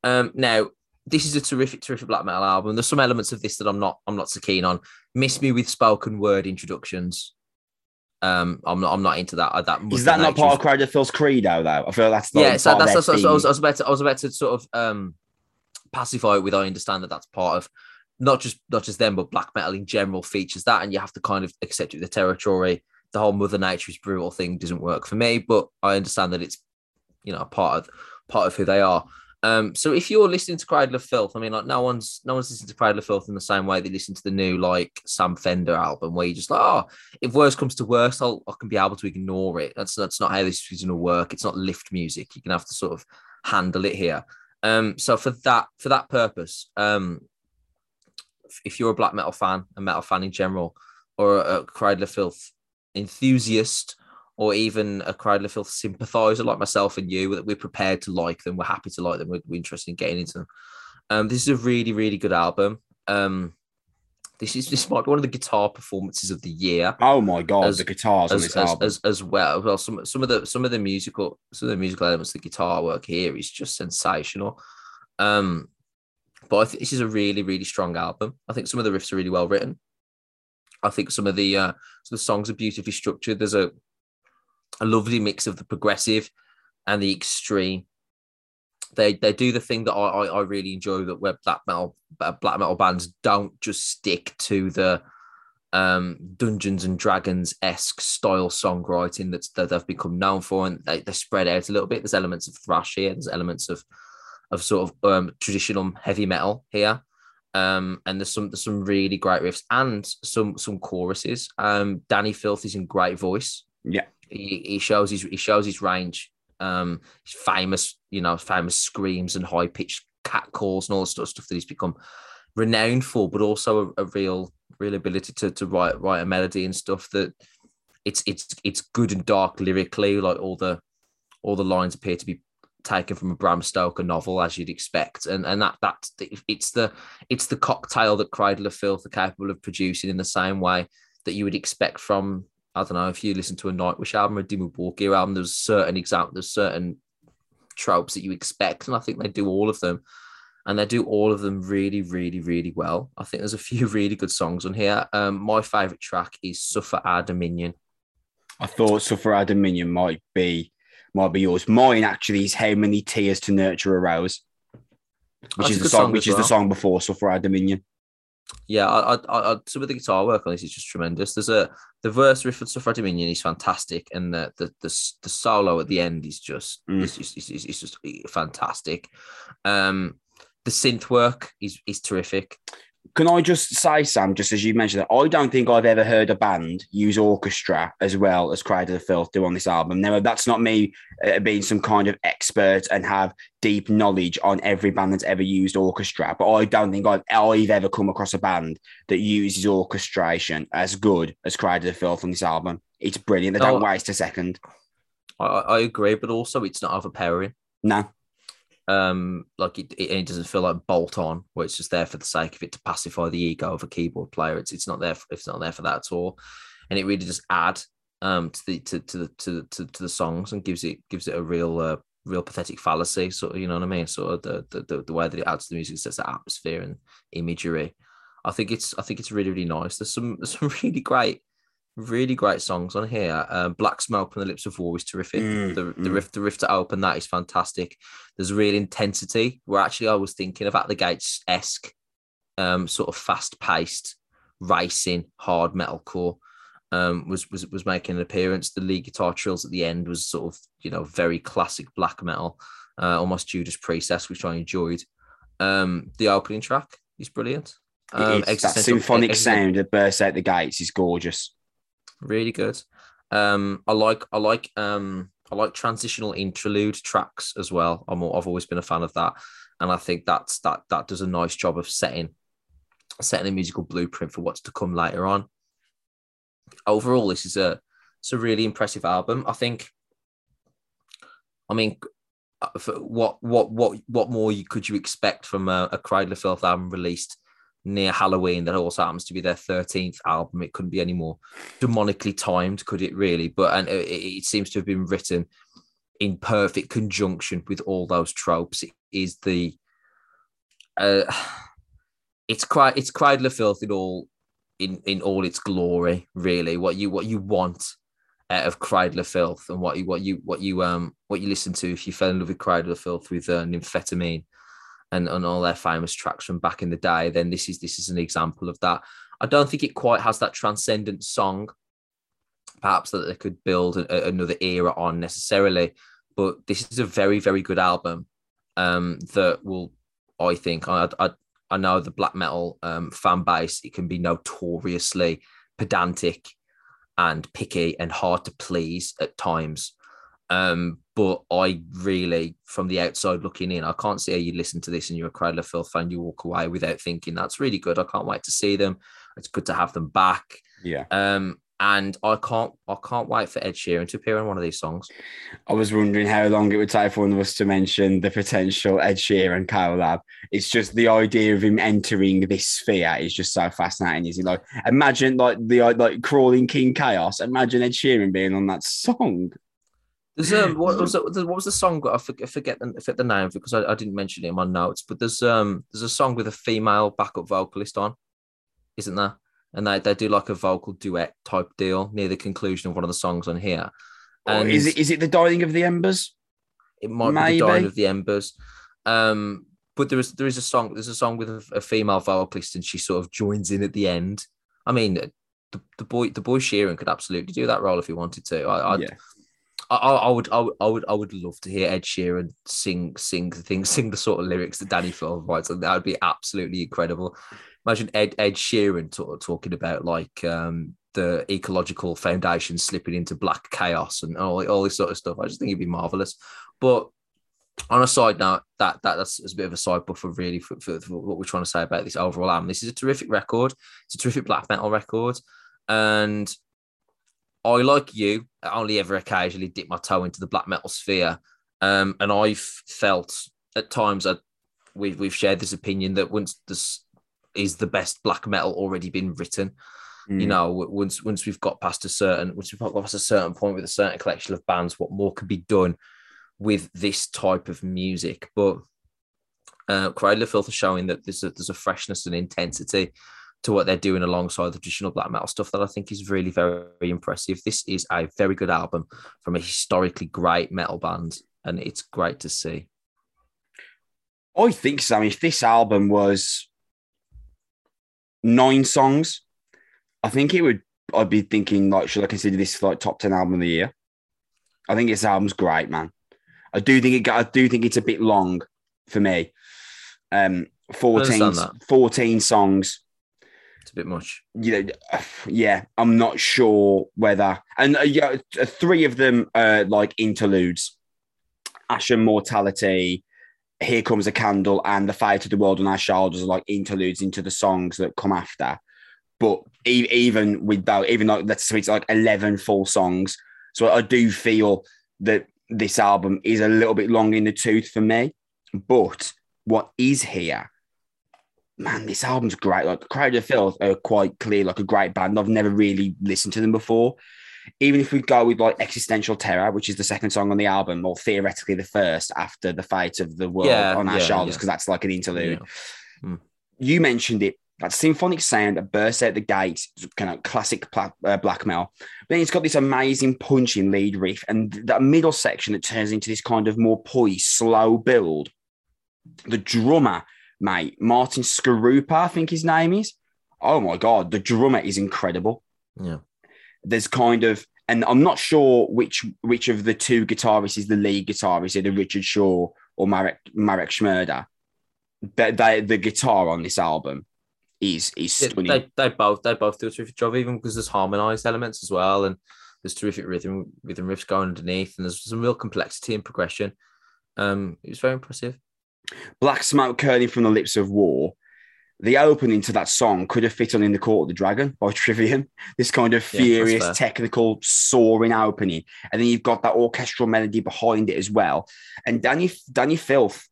Um, now this is a terrific, terrific black metal album. There's some elements of this that I'm not, I'm not so keen on. Miss me with spoken word introductions. Um, I'm not, I'm not into that. uh, That Is that not part of Filth's credo, though? I feel that's yeah, so that's, that's, that's I was. I was about to I was about to sort of um pacify it with I understand that that's part of not just not just them, but black metal in general features that, and you have to kind of accept it the territory. The whole Mother Nature is brutal thing doesn't work for me, but I understand that it's you know part of part of who they are. Um, so if you're listening to Cradle of Filth, I mean, like no one's no one's listening to Cradle of Filth in the same way they listen to the new like Sam Fender album, where you just like, oh, if worst comes to worst, I'll I can be able to ignore it. That's that's not how this is going to work. It's not lift music. You can have to sort of handle it here. Um, so for that for that purpose, um, if you're a black metal fan, a metal fan in general, or a, a Cradle of Filth enthusiast, or even a Cradle of sympathizer like myself and you, that we're prepared to like them, we're happy to like them, we're, we're interested in getting into them. Um, this is a really, really good album. Um, this is this might be one of the guitar performances of the year. Oh my god, as, the guitars as, on this as, album. As, as well. Well, some some of the some of the musical some of the musical elements, the guitar work here is just sensational. Um, but I think this is a really, really strong album. I think some of the riffs are really well written. I think some of the uh, some of the songs are beautifully structured. There's a a lovely mix of the progressive and the extreme. They they do the thing that I I, I really enjoy that where black metal uh, black metal bands don't just stick to the um Dungeons and Dragons esque style songwriting that's that they've become known for, and they, they spread out a little bit. There's elements of thrash here. There's elements of of sort of um, traditional heavy metal here. Um, and there's some there's some really great riffs and some some choruses. Um, Dani Filth is in great voice. Yeah, he, he shows his he shows his range. Um, his famous, you know, famous screams and high pitched cat calls and all the stuff, stuff that he's become renowned for, but also a, a, real real ability to to write write a melody and stuff that it's it's it's good and dark lyrically. Like all the all the lines appear to be taken from a Bram Stoker novel, as you'd expect, and and that that it's the it's the cocktail that Cradle of Filth are capable of producing in the same way that you would expect from I don't know if you listen to a Nightwish album or a Dimmu Borgir album, there's certain example, there's certain tropes that you expect, and I think they do all of them, and they do all of them really, really, really well. I think there's a few really good songs on here. Um, my favorite track is "Suffer Our Dominion." I thought "Suffer Our Dominion" might be might be yours. Mine actually is "How Many Tears to Nurture a Rose," which That's is the song, song which is well. the song before "Suffer Our Dominion." Yeah, I, I, I, some of the guitar work on this is just tremendous. There's a the verse riff of Suffer Dominion is fantastic, and the the the, the solo at the end is just mm. it's, it's, it's, it's, just fantastic. Um, the synth work is is terrific. Can I just say, Sam, just as you mentioned that, I don't think I've ever heard a band use orchestra as well as Cradle of the Filth do on this album. Now, that's not me uh, being some kind of expert and have deep knowledge on every band that's ever used orchestra, but I don't think I've, I've ever come across a band that uses orchestration as good as Cradle of the Filth on this album. It's brilliant. They don't waste a second. I, I agree, but also it's not overpowering. No, um, like it, it, it, doesn't feel like bolt on where it's just there for the sake of it to pacify the ego of a keyboard player. It's it's not there. For, it's not there for that at all, and it really just add um to the to to the to, to, to the songs and gives it gives it a real uh, real pathetic fallacy. Sort of, you know what I mean? Sort of the the, the, the way that it adds to the music, sets the atmosphere and imagery. I think it's I think it's really really nice. There's some there's some really great really great songs on here. Um, Black Smoke from the Lips of War is terrific. Mm, the, the mm. riff, the riff to open that is fantastic. There's real intensity. Where actually I was thinking of At the Gates esque, um, sort of fast paced, racing hard metalcore. Um, was was was making an appearance. The lead guitar trills at the end was sort of you know very classic black metal, uh, almost Judas Priest, which I enjoyed. Um, the opening track is brilliant. Um, that symphonic sound that bursts out the gates is gorgeous really good. Um, I like I like um I like transitional interlude tracks as well. I'm I've always been a fan of that, and I think that's that that does a nice job of setting setting a musical blueprint for what's to come later on. Overall, this is a it's a really impressive album. I think. I mean, uh, what what what what more could you expect from a, a Cradle of Filth album released near Halloween that also happens to be their 13th album. It couldn't be any more demonically timed, could it really? But and it, it seems to have been written in perfect conjunction with all those tropes. It is the uh, it's quite it's Cradle Filth in all in in all its glory, really. What you what you want out of Cradle Filth and what you what you what you um what you listen to if you fell in love with Cradle Filth with uh, Nymphetamine and, and all their famous tracks from back in the day, then this is this is an example of that. I don't think it quite has that transcendent song, perhaps that they could build a, another era on necessarily. But this is a very very good album um, that will, I think, I, I I know the black metal um, fan base it can be notoriously pedantic and picky and hard to please at times. Um, but I really, from the outside looking in, I can't see how you listen to this and you're a Cradle of Filth fan, you walk away without thinking that's really good. I can't wait to see them. It's good to have them back. Yeah. Um, and I can't I can't wait for Ed Sheeran to appear on one of these songs. I was wondering how long it would take for one of us to mention the potential Ed Sheeran collab. It's just the idea of him entering this sphere is just so fascinating. Is he like imagine like the like crawling King Chaos? Imagine Ed Sheeran being on that song. There's um what was the, what was the song? I forget, I forget the forget the name because I, I didn't mention it in my notes. But there's um there's a song with a female backup vocalist on, isn't there? and they, they do like a vocal duet type deal near the conclusion of one of the songs on here. And oh, is it is it the dying of the embers? It might Maybe. be the dying of the embers. Um, but there is there is a song. There's a song with a, a, female vocalist, and she sort of joins in at the end. I mean, the, the boy the boy Sheeran could absolutely do that role if he wanted to. I, I'd, yeah. I, I, would, I would, I would, I would love to hear Ed Sheeran sing, sing the thing, sing the sort of lyrics that Dani Filth writes. And that would be absolutely incredible imagine Ed Ed Sheeran t- talking about like um, the ecological foundation slipping into black chaos and all, all this sort of stuff. I just think it'd be marvelous. But on a side note, that, that that's a bit of a side buffer really for, for, for, what we're trying to say about this overall album. This is a terrific record. It's a terrific black metal record, and I like you only ever occasionally dip my toe into the black metal sphere, um, and I've felt at times that we've we've shared this opinion that once this is the best black metal already been written. Mm. You know, once once we've got past a certain once we've got past a certain point with a certain collection of bands, what more can be done with this type of music? But uh, Cradle of Filth are showing that there's a, there's a freshness and intensity to what they're doing alongside the traditional black metal stuff that I think is really very, very impressive. This is a very good album from a historically great metal band, and it's great to see. I think, Sam, if this album was nine songs, I think it would. I'd be thinking like, should I consider this like top ten album of the year? I think this album's great, man. I do think it. I do think it's a bit long for me. Um, 14, 14 songs. A bit much. Yeah, yeah. I'm not sure whether, and uh, yeah, three of them are like interludes. Ashen Mortality, here Comes a Candle and The Fate to the World on Our Shoulders are like interludes into the songs that come after. But even with that, even like that's it's like 11 full songs. So I do feel that this album is a little bit long in the tooth for me. But what is here, man, this album's great. Like Cradle of Filth are quite clear, like a great band. I've never really listened to them before even if we go with like existential terror, which is the second song on the album, or theoretically the first after the fight of the world yeah, on our yeah, shoulders, because yeah. that's like an interlude. Hmm. You mentioned it. That symphonic sound that bursts out the gate, kind of classic pla- uh, black metal. Then it's got this amazing punching lead riff, and that middle section that turns into this kind of more poised, slow build. The drummer, mate, Martin Škaroupka, I think his name is. Oh my god, the drummer is incredible. Yeah there's kind of and I'm not sure which which of the two guitarists is the lead guitarist, either Richard Shaw or Marek Marek Šmerda. But they, the guitar on this album is is stunning. They, they both they both do a terrific job, even because there's harmonized elements as well, and there's terrific rhythm rhythm riffs going underneath, and there's some real complexity and progression. Um, it was very impressive. Black smoke curling from the lips of war the opening to that song could have fit on in the Court of the Dragon by Trivium. This kind of furious, yeah, technical, soaring opening, and then you've got that orchestral melody behind it as well. And Danny Dani Filth,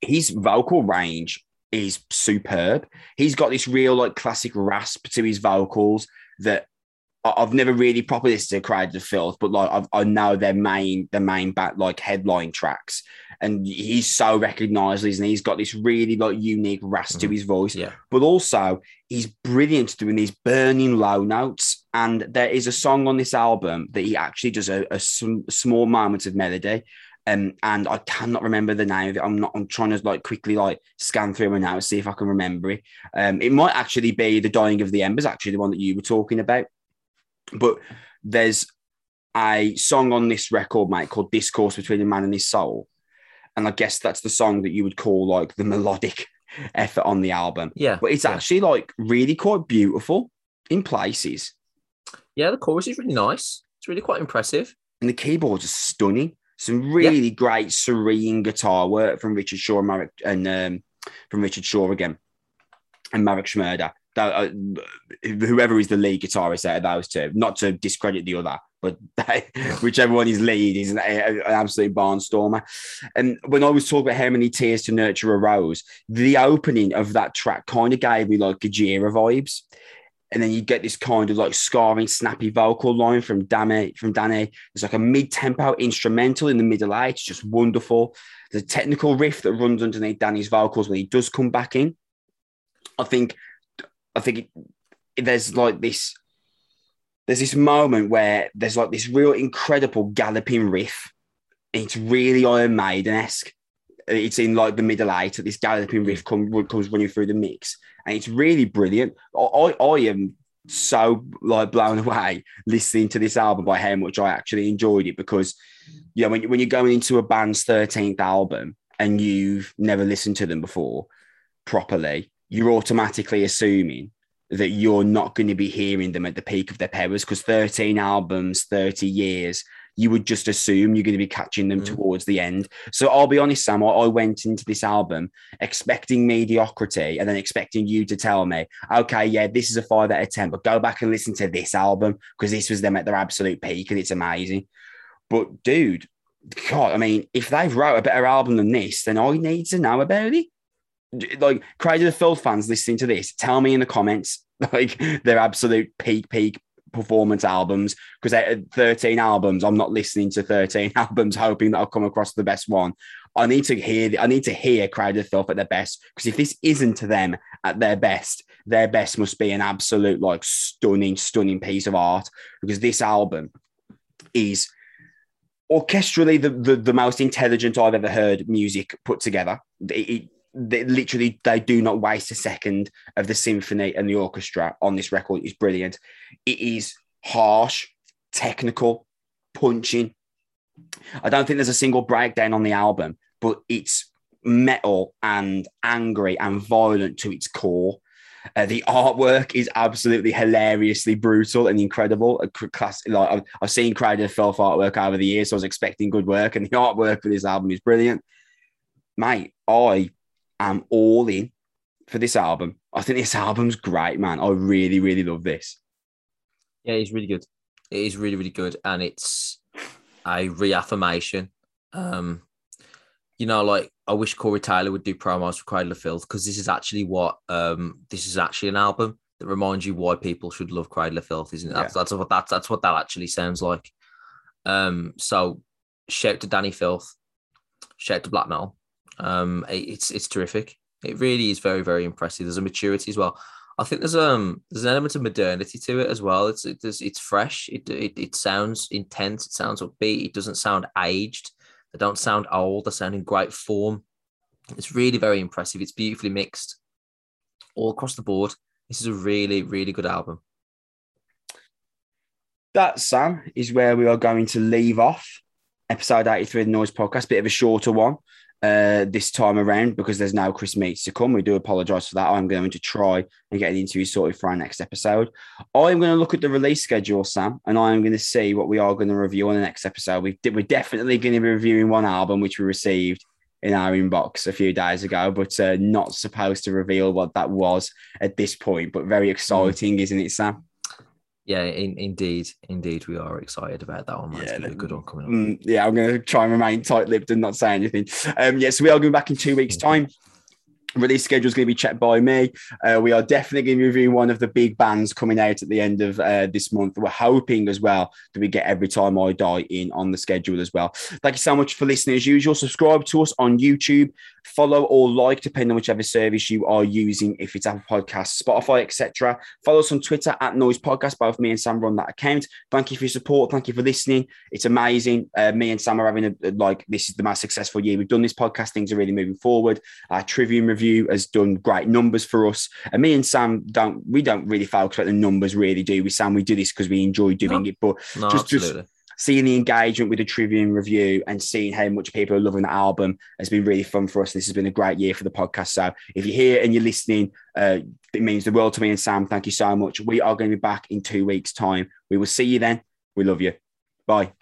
his vocal range is superb. He's got this real like classic rasp to his vocals that I've never really properly listened to Cradle of Filth, but like I've, I know their main their main back like headline tracks, and he's so recognisable, and he's got this really like unique rasp mm-hmm. to his voice. Yeah, but also he's brilliant doing these burning low notes. And there is a song on this album that he actually does a, a small moment of melody, Um, and I cannot remember the name of it. I'm not. I'm trying to like quickly like scan through it now see if I can remember it. Um, it might actually be the Dying of the Embers, actually the one that you were talking about. But there's a song on this record, mate, called "Discourse Between a Man and His Soul," and I guess that's the song that you would call like the melodic effort on the album. Yeah, But it's yeah. actually like really quite beautiful in places, yeah, the chorus is really nice. It's really quite impressive. and the keyboards are stunning. Some really great serene guitar work from Richard Shaw and, Marek, and um, from Richard Shaw again, and Marek Šmerda. That, uh, whoever is the lead guitarist out of those two, not to discredit the other, but whichever one is lead is an, an absolute barnstormer. And when I was talking about how many tears to nurture a rose, the opening of that track kind of gave me like Gojira vibes. And then you get this kind of like scarring, snappy vocal line from Dani. From Dani, it's like a mid-tempo instrumental in the middle eight. It's just wonderful. The technical riff that runs underneath Dani's vocals when he does come back in. I think, I think it, there's like this. There's this moment where there's like this real incredible galloping riff. It's really Iron Maiden esque. It's in like the middle eight. This galloping riff mm. come, comes running through the mix, and it's really brilliant. I, I, I am so like blown away listening to this album by how much I actually enjoyed it because you know when, when you're going into a band's 13th album and you've never listened to them before properly, you're automatically assuming that you're not going to be hearing them at the peak of their powers because 13 albums, 30 years, you would just assume you're going to be catching them Mm. towards the end. So I'll be honest, Sam, I, went into this album expecting mediocrity and then expecting you to tell me, okay, yeah, this is a five out of 10, but go back and listen to this album because this was them at their absolute peak and it's amazing. But dude, God, I mean, if they've wrote a better album than this, then I need to know about it. Like, Cradle of Filth fans listening to this, tell me in the comments, like, their absolute peak, peak performance albums. Because at uh, 13 albums, I'm not listening to 13 albums hoping that I'll come across the best one. I need to hear, I need to hear the Filth at their best. Because if this isn't to them at their best, their best must be an absolute, like, stunning, stunning piece of art. Because this album is orchestrally the, the, the most intelligent I've ever heard music put together. It, it- they literally they do not waste a second of the symphony and the orchestra on this record. It's brilliant. It is harsh, technical, punching. I don't think there's a single breakdown on the album, but it's metal and angry and violent to its core. Uh, the artwork is absolutely hilariously brutal and incredible. A class, like I've, I've seen Cradle Filth artwork over the years, so I was expecting good work, and the artwork for this album is brilliant. Mate, I am all in for this album. I think this album's great, man. I really, really love this. Yeah, it's really good. It is really, really good, and it's a reaffirmation. Um, you know, like I wish Corey Taylor would do promos for Cradle of Filth because this is actually what um this is actually an album that reminds you why people should love Cradle of Filth, isn't it? That's that's what that's that's what that actually sounds like. Um, so shout to Dani Filth, shout to Black Metal. Um, it's it's terrific. It really is very very impressive. There's a maturity as well. I think there's um there's an element of modernity to it as well. It's it's it's fresh. It it, it sounds intense. It sounds upbeat. It doesn't sound aged. They don't sound old. They sound in great form. It's really very impressive. It's beautifully mixed all across the board. This is a really really good album. That, Sam, is where we are going to leave off episode 83 of the Noise Podcast. Bit of a shorter one uh, this time around because there's no Chris Meets to come. We do apologise for that. I'm going to try and get an interview sorted for our next episode. I'm going to look at the release schedule, Sam, and I'm going to see what we are going to review on the next episode. We we're definitely going to be reviewing one album which we received in our inbox a few days ago, but uh, not supposed to reveal what that was at this point. But very exciting, isn't it, Sam? Yeah, in, indeed, indeed, we are excited about that one. It's Yeah, a good one coming up. Mm, yeah, I'm going to try and remain tight lipped and not say anything. Um, yes, we are going back in two weeks' time. Release schedule is going to be checked by me. Uh, we are definitely going to be reviewing one of the big bands coming out at the end of uh, this month. We're hoping as well that we get Every Time I Die in on the schedule as well. Thank you so much for listening as usual. Subscribe to us on YouTube, follow or like, depending on whichever service you are using, if it's Apple Podcasts, Spotify, etc. Follow us on Twitter at Noise Podcast. Both me and Sam run that account. Thank you for your support. Thank you for listening. It's amazing. Uh, me and Sam are having a, like, this is the most successful year we've done this podcast. Things are really moving forward. Our Trivium review review has done great numbers for us. And me and Sam don't we don't really focus on the numbers, really, do we? Sam, we do this because we enjoy doing no. it. But no, just absolutely. just seeing the engagement with the Trivium review and seeing how much people are loving the album has been really fun for us. This has been a great year for the podcast. So if you're here and you're listening, uh, it means the world to me and Sam. Thank you so much. We are going to be back in two weeks' time. We will see you then. We love you. Bye.